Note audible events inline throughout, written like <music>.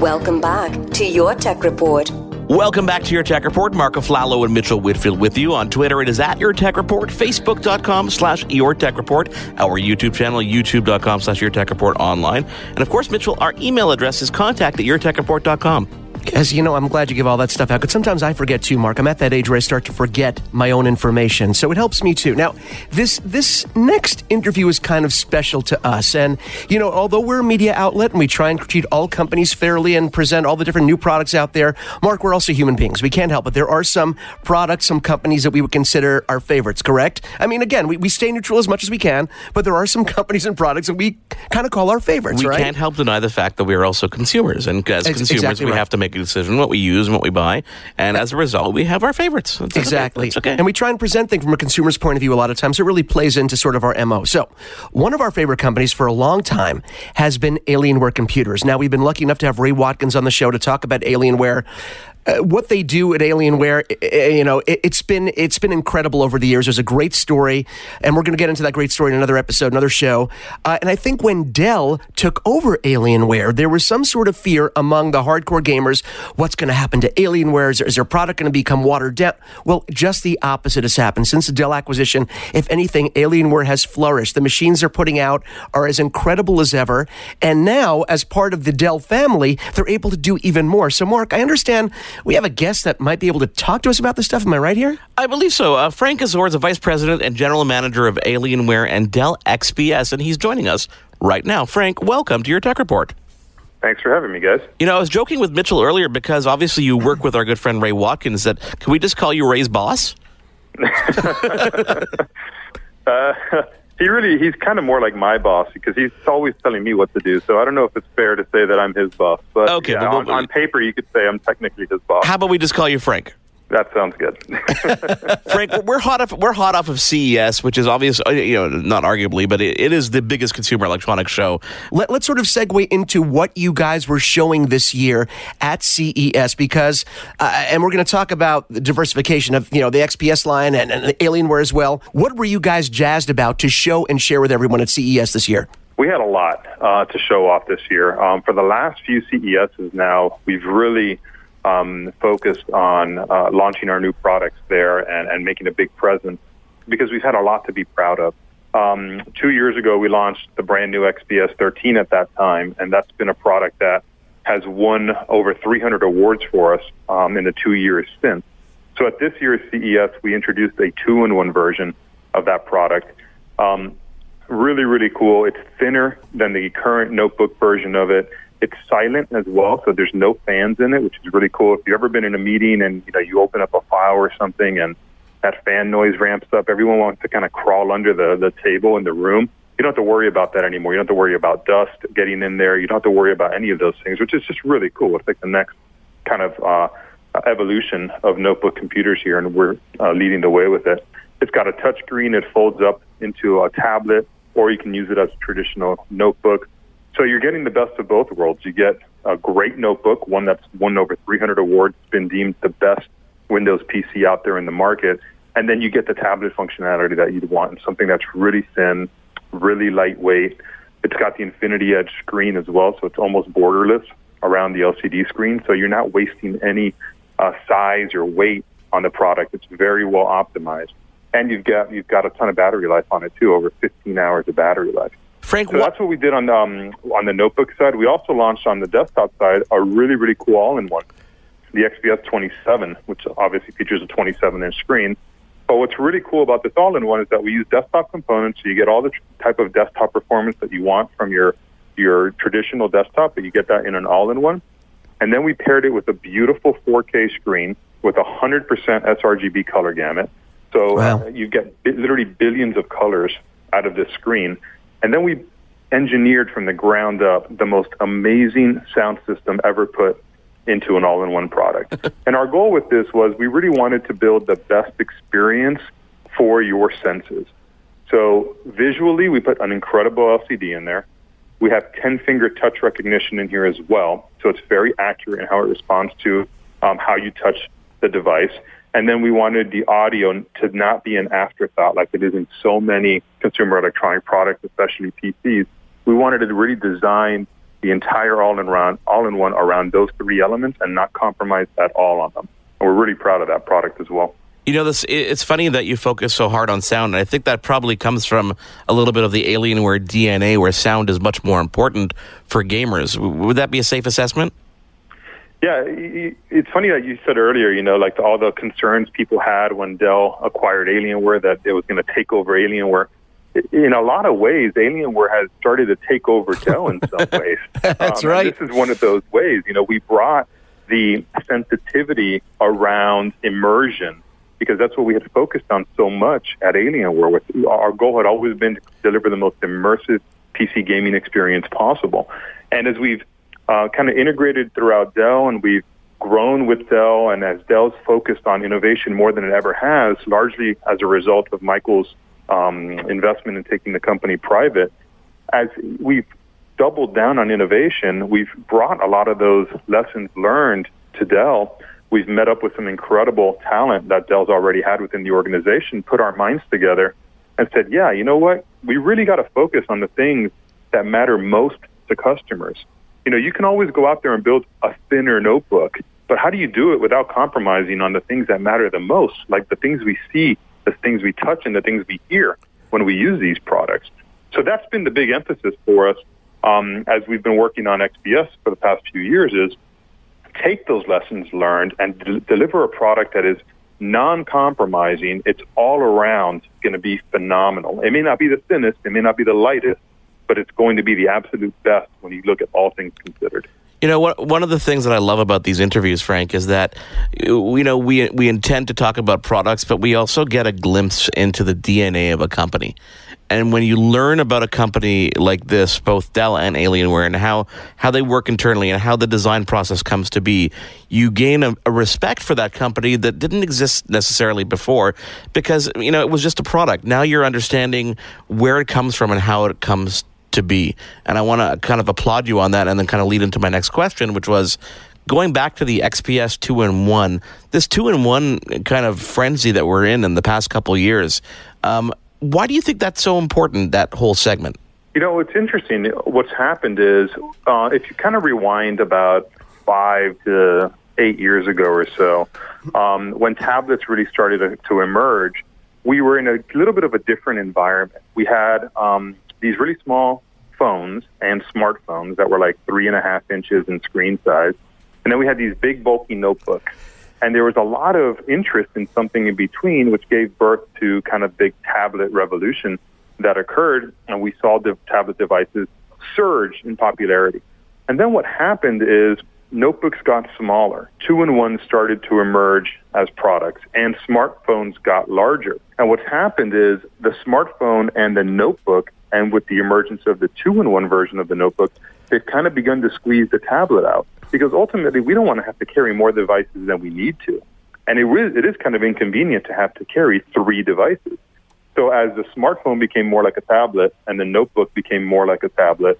Welcome back to your Tech Report. Welcome back to your Tech Report. Mark Aflalo and Mitchell Whitfield with you. On Twitter, it is at your Tech Report, Facebook.com slash your Tech Report, our YouTube channel, YouTube.com slash your Tech Report online. And of course, Mitchell, our email address is contact at yourtechreport.com. As you know, I'm glad you give all that stuff out because sometimes I forget too, Mark. I'm at that age where I start to forget my own information, so it helps me too. Now, this this next interview is kind of special to us, and you know, although we're a media outlet and we try and treat all companies fairly and present all the different new products out there, Mark, we're also human beings. We can't help it. There are some products, some companies that we would consider our favorites. Correct? I mean, again, we, we stay neutral as much as we can, but there are some <laughs> companies and products that we kind of call our favorites. We right? can't help deny the fact that we are also consumers, and as consumers, exactly we right. have to make a decision what we use and what we buy, and as a result, we have our favorites. That's okay. Exactly. That's okay. And we try and present things from a consumer's point of view a lot of times. It really plays into sort of our MO. So, one of our favorite companies for a long time has been Alienware Computers. Now, we've been lucky enough to have Ray Watkins on the show to talk about Alienware. Uh, what they do at Alienware, you know, it, it's been it's been incredible over the years. There's a great story, and we're going to get into that great story in another episode, another show. Uh, and I think when Dell took over Alienware, there was some sort of fear among the hardcore gamers. What's going to happen to Alienware? Is, is their product going to become watered down? Well, just the opposite has happened since the Dell acquisition. If anything, Alienware has flourished. The machines they're putting out are as incredible as ever, and now as part of the Dell family, they're able to do even more. So, Mark, I understand we have a guest that might be able to talk to us about this stuff. Am I right here? I believe so. Uh, Frank Azor is the vice president and general manager of Alienware and Dell XPS, and he's joining us right now. Frank, welcome to your Tech Report. Thanks for having me, guys. You know, I was joking with Mitchell earlier because obviously you work with our good friend Ray Watkins. That can we just call you Ray's boss? <laughs> Uh, he really, he's kind of more like my boss because he's always telling me what to do. So I don't know if it's fair to say that I'm his boss. But Okay, yeah, but on, on paper, you could say I'm technically his boss. How about we just call you Frank? That sounds good. <laughs> Frank, we're hot off we're hot off of CES, which is obvious, uh, you know, not arguably, but it, it is the biggest consumer electronics show. Let, us sort of segue into what you guys were showing this year at CES because, uh, and we're going to talk about the diversification of, you know, the XPS line and, and Alienware as well. What were you guys jazzed about to show and share with everyone at CES this year? we had a lot uh, to show off this year. Um, for the last few CESs now, we've really um, focused on uh, launching our new products there and, and making a big presence because we've had a lot to be proud of. Um, two years ago, we launched the brand new XPS 13 at that time, and that's been a product that has won over 300 awards for us um, in the two years since. So at this year's CES, we introduced a two-in-one version of that product. Um, really, really cool. It's thinner than the current notebook version of it. It's silent as well, so there's no fans in it, which is really cool. If you've ever been in a meeting and you know you open up a file or something and that fan noise ramps up, everyone wants to kind of crawl under the, the table in the room. You don't have to worry about that anymore. You don't have to worry about dust getting in there. You don't have to worry about any of those things, which is just really cool. It's like the next kind of uh, evolution of notebook computers here, and we're uh, leading the way with it. It's got a touchscreen. It folds up into a tablet, or you can use it as a traditional notebook. So you're getting the best of both worlds. You get a great notebook, one that's won over 300 awards, been deemed the best Windows PC out there in the market, and then you get the tablet functionality that you'd want, and something that's really thin, really lightweight. It's got the Infinity Edge screen as well, so it's almost borderless around the LCD screen. So you're not wasting any uh, size or weight on the product. It's very well optimized, and you've got you've got a ton of battery life on it too, over 15 hours of battery life. Frank, So what, that's what we did on um, on the notebook side. We also launched on the desktop side a really really cool all-in-one, the XPS 27, which obviously features a 27-inch screen. But what's really cool about this all-in-one is that we use desktop components, so you get all the type of desktop performance that you want from your your traditional desktop, but you get that in an all-in-one. And then we paired it with a beautiful 4K screen with a 100% sRGB color gamut. So Wow. uh, you get bi- literally billions of colors out of this screen. And then we engineered from the ground up the most amazing sound system ever put into an all-in-one product. <laughs> and our goal with this was we really wanted to build the best experience for your senses. So visually, we put an incredible LCD in there. We have 10 finger touch recognition in here as well. So it's very accurate in how it responds to um, how you touch the device. And then we wanted the audio to not be an afterthought like it is in so many consumer electronic products, especially PCs. We wanted to really design the entire all-in-one, all-in-one around those three elements and not compromise at all on them. And we're really proud of that product as well. You know, this it's funny that you focus so hard on sound, and I think that probably comes from a little bit of the Alienware DNA, where sound is much more important for gamers. Would that be a safe assessment? Yeah, it's funny that you said earlier, you know, like all the concerns people had when Dell acquired Alienware that it was going to take over Alienware. In a lot of ways, Alienware has started to take over Dell in some <laughs> ways. That's um, right. This is one of those ways. You know, we brought the sensitivity around immersion because that's what we had focused on so much at Alienware. With our goal had always been to deliver the most immersive PC gaming experience possible. And as we've uh, kind of integrated throughout Dell, and we've grown with Dell, and as Dell's focused on innovation more than it ever has, largely as a result of Michael's um, investment in taking the company private, as we've doubled down on innovation, we've brought a lot of those lessons learned to Dell. We've met up with some incredible talent that Dell's already had within the organization, put our minds together, and said, yeah, you know what? We really got to focus on the things that matter most to customers you know, you can always go out there and build a thinner notebook, but how do you do it without compromising on the things that matter the most, like the things we see, the things we touch, and the things we hear when we use these products? So that's been the big emphasis for us um, as we've been working on XPS for the past few years is take those lessons learned and de- deliver a product that is non-compromising. It's all around going to be phenomenal. It may not be the thinnest, it may not be the lightest, but it's going to be the absolute best when you look at all things considered. You know, what, one of the things that I love about these interviews, Frank, is that you know we we intend to talk about products, but we also get a glimpse into the DNA of a company. And when you learn about a company like this, both Dell and Alienware, and how how they work internally and how the design process comes to be, you gain a, a respect for that company that didn't exist necessarily before, because you know it was just a product. Now you're understanding where it comes from and how it comes to be. And I want to kind of applaud you on that and then kind of lead into my next question, which was going back to the XPS 2 in 1, this 2 in 1 kind of frenzy that we're in in the past couple years. Um, why do you think that's so important, that whole segment? You know, it's interesting. What's happened is uh, if you kind of rewind about five to eight years ago or so, um, when tablets really started to, to, emerge, we were in a little bit of a different environment. We had um, these really small phones and smartphones that were like three and a half inches in screen size. And then we had these big, bulky notebooks. And there was a lot of interest in something in between, which gave birth to kind of big tablet revolution that occurred. And we saw the tablet devices surge in popularity. And then what happened is notebooks got smaller. Two in one started to emerge as products, and smartphones got larger. And what's happened is the smartphone and the notebook and with the emergence of the two-in-one version of the notebook, they've kind of begun to squeeze the tablet out because ultimately we don't want to have to carry more devices than we need to. And it, it is kind of inconvenient to have to carry three devices. So as the smartphone became more like a tablet and the notebook became more like a tablet,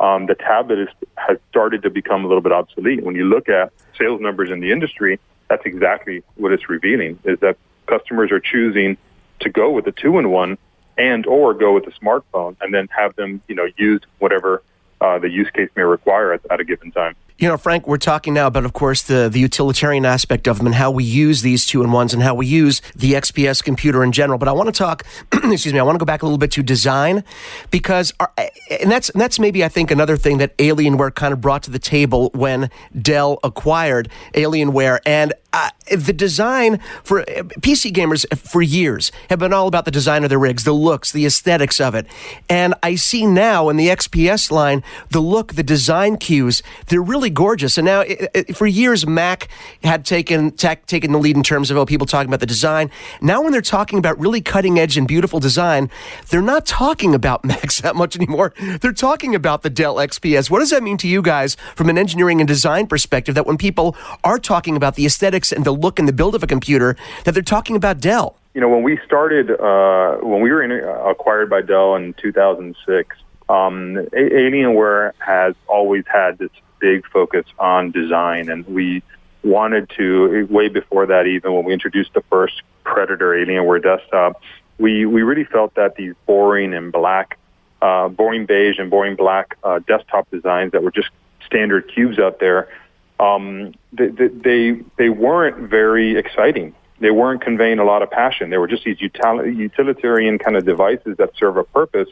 um, the tablet is, has started to become a little bit obsolete. When you look at sales numbers in the industry, that's exactly what it's revealing, is that customers are choosing to go with the two-in-one and or go with a smartphone and then have them, you know, use whatever uh, the use case may require at, at a given time. You know, Frank, we're talking now about, of course, the, the utilitarian aspect of them and how we use these two in ones and how we use the XPS computer in general. But I want to talk, <clears throat> excuse me, I want to go back a little bit to design because, our, and that's, and that's maybe, I think, another thing that Alienware kind of brought to the table when Dell acquired Alienware. And uh, the design for uh, PC gamers for years have been all about the design of their rigs, the looks, the aesthetics of it. And I see now in the XPS line, the look, the design cues, they're really gorgeous. And now, it, it, for years, Mac had taken tech, taken the lead in terms of oh, people talking about the design. Now, when they're talking about really cutting edge and beautiful design, they're not talking about <laughs> Macs that much anymore. They're talking about the Dell XPS. What does that mean to you guys from an engineering and design perspective? That when people are talking about the aesthetics and the look and the build of a computer that they're talking about Dell. You know, when we started, uh, when we were in, uh, acquired by Dell in 2006, um, Alienware has always had this big focus on design, and we wanted to, way before that even, when we introduced the first Predator Alienware desktop, we, we really felt that these boring and black uh, boring beige and boring black uh, desktop designs that were just standard cubes out there, um, they, they they weren't very exciting. They weren't conveying a lot of passion. They were just these utilitarian kind of devices that serve a purpose.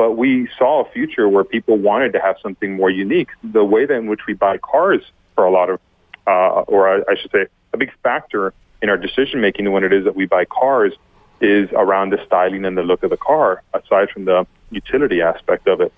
But we saw a future where people wanted to have something more unique. The way that in which we buy cars for a lot of, uh, or I, I should say, a big factor in our decision making when it is that we buy cars is around the styling and the look of the car, aside from the utility aspect of it.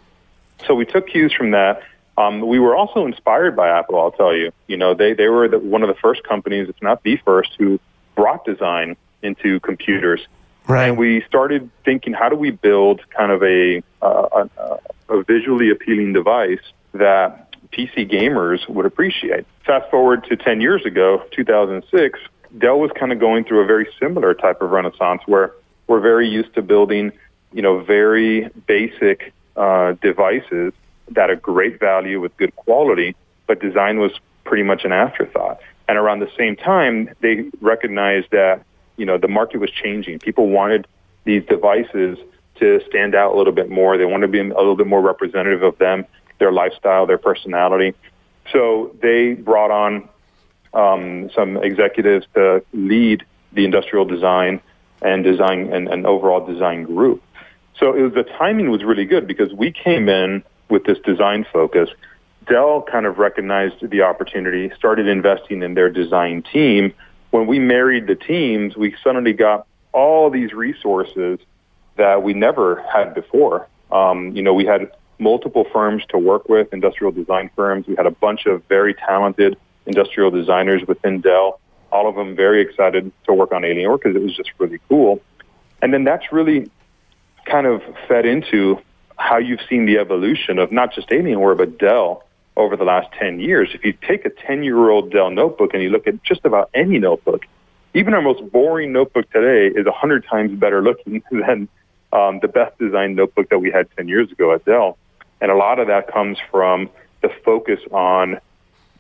So we took cues from that. Um, we were also inspired by Apple. I'll tell you. You know, they they were the, one of the first companies, if not the first, who brought design into computers. Right. And we started thinking, how do we build kind of a, a, a visually appealing device that PC gamers would appreciate? Fast forward to 10 years ago, 2006, Dell was kind of going through a very similar type of renaissance where we're very used to building, you know, very basic uh, devices that are great value with good quality, but design was pretty much an afterthought. And around the same time, they recognized that, you know, the market was changing. People wanted these devices to stand out a little bit more. They want to be a little bit more representative of them, their lifestyle, their personality. So they brought on um, some executives to lead the industrial design and design and, and overall design group. So was, the timing was really good because we came in with this design focus. Dell kind of recognized the opportunity, started investing in their design team. When we married the teams, we suddenly got all these resources that we never had before. Um, you know, we had multiple firms to work with, industrial design firms. We had a bunch of very talented industrial designers within Dell, all of them very excited to work on Alienware because it was just really cool. And then that's really kind of fed into how you've seen the evolution of not just Alienware, but Dell over the last 10 years. If you take a 10 year old Dell notebook and you look at just about any notebook, even our most boring notebook today is 100 times better looking <laughs> than um, the best designed notebook that we had 10 years ago at Dell. And a lot of that comes from the focus on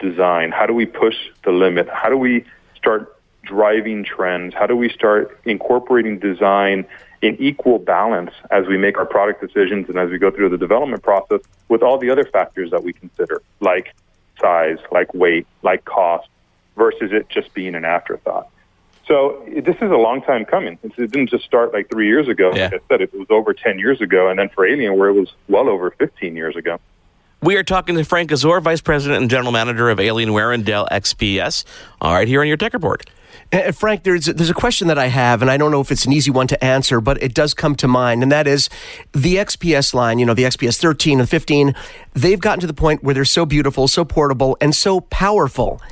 design? How do we push the limit? How do we start driving trends? How do we start incorporating design in equal balance as we make our product decisions and as we go through the development process with all the other factors that we consider, like size, like weight, like cost, versus it just being an afterthought. So this is a long time coming. It didn't just start like three years ago. Yeah. Like I said, it was over 10 years ago. And then for Alienware it was well over 15 years ago. We are talking to Frank Azor, Vice President and General Manager of Alienware and Dell XPS. All right, here on your Tech Report. Uh, Frank, there's there's a question that I have, and I don't know if it's an easy one to answer, but it does come to mind, and that is the XPS line. You know, the XPS 13 and 15. They've gotten to the point where they're so beautiful, so portable, and so powerful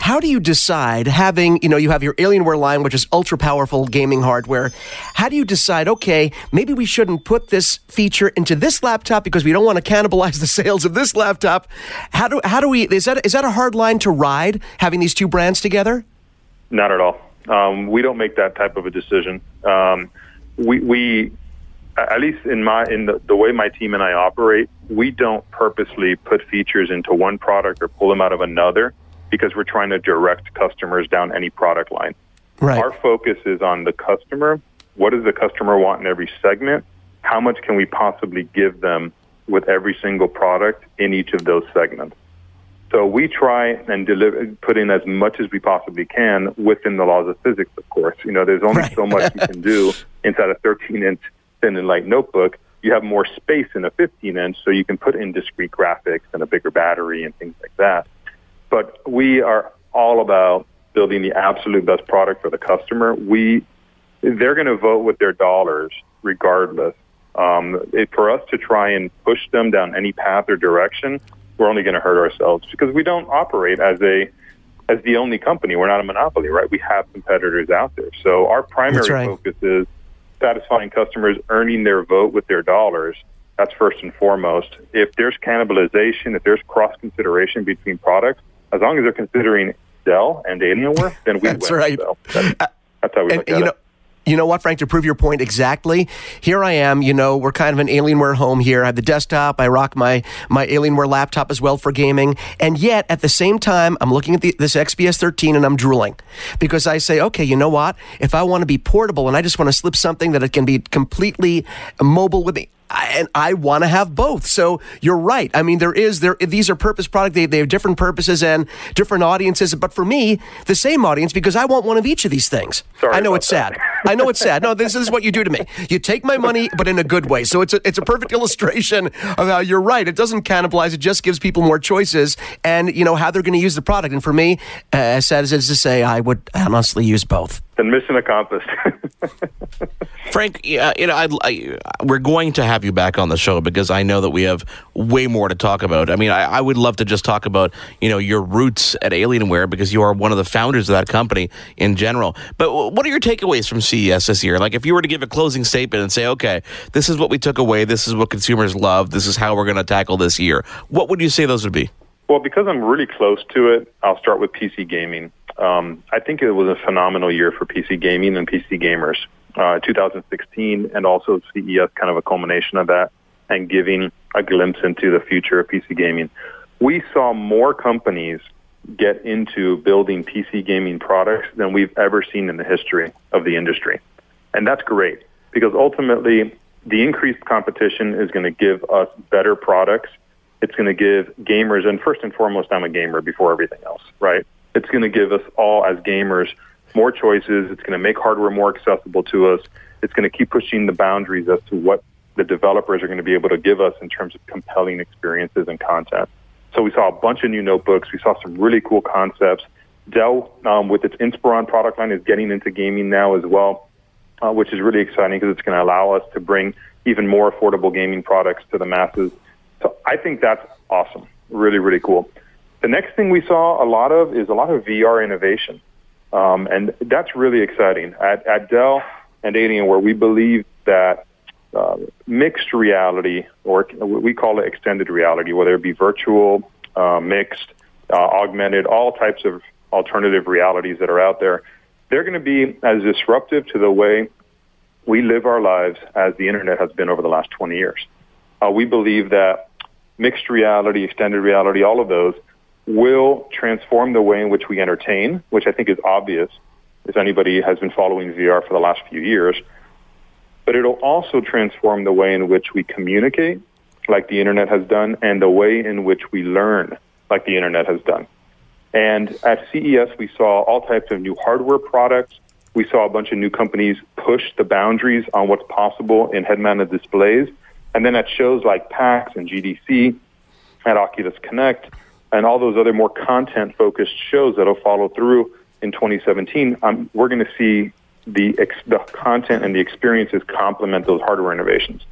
how do you decide having you know you have your alienware line which is ultra powerful gaming hardware. How do you decide okay maybe we shouldn't put this feature into this laptop because we don't want to cannibalize <laughs> the sales of this laptop? How do how do we is that is that a hard line to ride having these two brands together? Not at all. Um, we don't make that type of a decision. Um, we we at least in my in the, the way my team and I operate, we don't purposely put features into one product or pull them out of another because we're trying to direct customers down any product line. Right. Our focus is on the customer. What does the customer want in every segment? How much can we possibly give them with every single product in each of those segments? So we try and deliver, put in as much as we possibly can within the laws of physics, of course. You know, there's only right. so much you can do <laughs> inside a 13 inch thin and light notebook. You have more space in a 15 inch, so you can put in discrete graphics and a bigger battery and things like that. But we are all about building the absolute best product for the customer. We they're going to vote with their dollars regardless. Um, it, for us to try and push them down any path or direction, we're only going to hurt ourselves because we don't operate as a as the only company. We're not a monopoly, right? We have competitors out there. So our primary right. focus is satisfying customers, earning their vote with their dollars. That's first and foremost. If there's cannibalization, if there's cross consideration between products, as long as they're considering Dell and Alienware, then we <laughs> That's win. right. So that's, uh, that's how we and look at you know, it. you know what, Frank? To prove your point exactly, here I am. You know, we're kind of an Alienware home here. I have the desktop. I rock my my Alienware laptop as well for gaming, and yet at the same time, I'm looking at the, this XPS 13 and I'm drooling because I say, okay, you know what? If I want to be portable and I just want to slip something that it can be completely mobile with me. And I want to have both. So you're right. I mean, there is there these are purpose product. They, they have different purposes and different audiences. But for me, the same audience because I want one of each of these things. Sorry I know it's sad. I know it's sad. No, <laughs> this is what you do to me. You take my money, but in a good way. So it's a, it's a perfect illustration of how you're right. It doesn't cannibalize. It just gives people more choices and you know how they're going to use the product. And for me, uh, as sad as it is to say, I would honestly use both. Then mission accomplished. <laughs> Frank, yeah, you know, I, I, we're going to have you back on the show because I know that we have way more to talk about. I mean, I, I, would love to just talk about you know your roots at Alienware because you are one of the founders of that company in general. But what are your takeaways from CES this year? Like, if you were to give a closing statement and say, okay, this is what we took away, this is what consumers love, this is how we're going to tackle this year, what would you say those would be? Well, because I'm really close to it, I'll start with PC gaming. Um, I think it was a phenomenal year for PC gaming and PC gamers. Uh, 2016 and also CES kind of a culmination of that and giving a glimpse into the future of PC gaming. We saw more companies get into building PC gaming products than we've ever seen in the history of the industry. And that's great because ultimately the increased competition is going to give us better products. It's going to give gamers, and first and foremost, I'm a gamer before everything else, right? It's going to give us all as gamers more choices. It's going to make hardware more accessible to us. It's going to keep pushing the boundaries as to what the developers are going to be able to give us in terms of compelling experiences and content. So we saw a bunch of new notebooks. We saw some really cool concepts. Dell, um, with its Inspiron product line, is getting into gaming now as well, uh, which is really exciting because it's going to allow us to bring even more affordable gaming products to the masses. So I think that's awesome. Really, really cool. The next thing we saw a lot of is a lot of VR innovation. Um, and that's really exciting. At, at Dell and Alienware, we believe that uh, mixed reality, or we call it extended reality, whether it be virtual, uh, mixed, uh, augmented, all types of alternative realities that are out there, they're going to be as disruptive to the way we live our lives as the internet has been over the last 20 years. Uh, we believe that mixed reality, extended reality, all of those will transform the way in which we entertain, which I think is obvious if anybody has been following VR for the last few years. But it'll also transform the way in which we communicate, like the internet has done, and the way in which we learn, like the internet has done. And at CES, we saw all types of new hardware products. We saw a bunch of new companies push the boundaries on what's possible in head-mounted displays. And then at shows like PAX and GDC, at Oculus Connect, and all those other more content focused shows that'll follow through in 2017, um, we're going to see the, ex- the content and the experiences complement those hardware innovations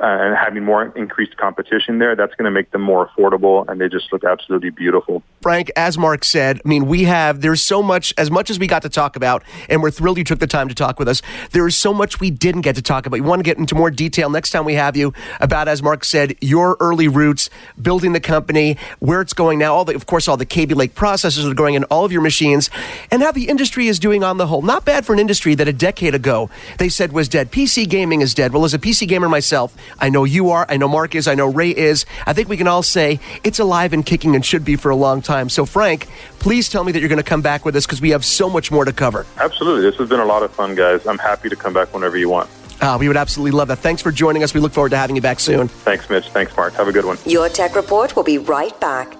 Uh, and having more increased competition there, that's going to make them more affordable and they just look absolutely beautiful. Frank, as Mark said, I mean, we have, there's so much, as much as we got to talk about, and we're thrilled you took the time to talk with us, there is so much we didn't get to talk about. We want to get into more detail next time we have you about, as Mark said, your early roots, building the company, where it's going now, all the, of course, all the Kaby Lake processors are going in all of your machines, and how the industry is doing on the whole. Not bad for an industry that a decade ago they said was dead. PC gaming is dead. Well, as a PC gamer myself, I know you are. I know Mark is. I know Ray is. I think we can all say it's alive and kicking and should be for a long time. So, Frank, please tell me that you're going to come back with us because we have so much more to cover. Absolutely. This has been a lot of fun, guys. I'm happy to come back whenever you want. Uh, we would absolutely love that. Thanks for joining us. We look forward to having you back soon. Thanks, Mitch. Thanks, Mark. Have a good one. Your Tech Report will be right back.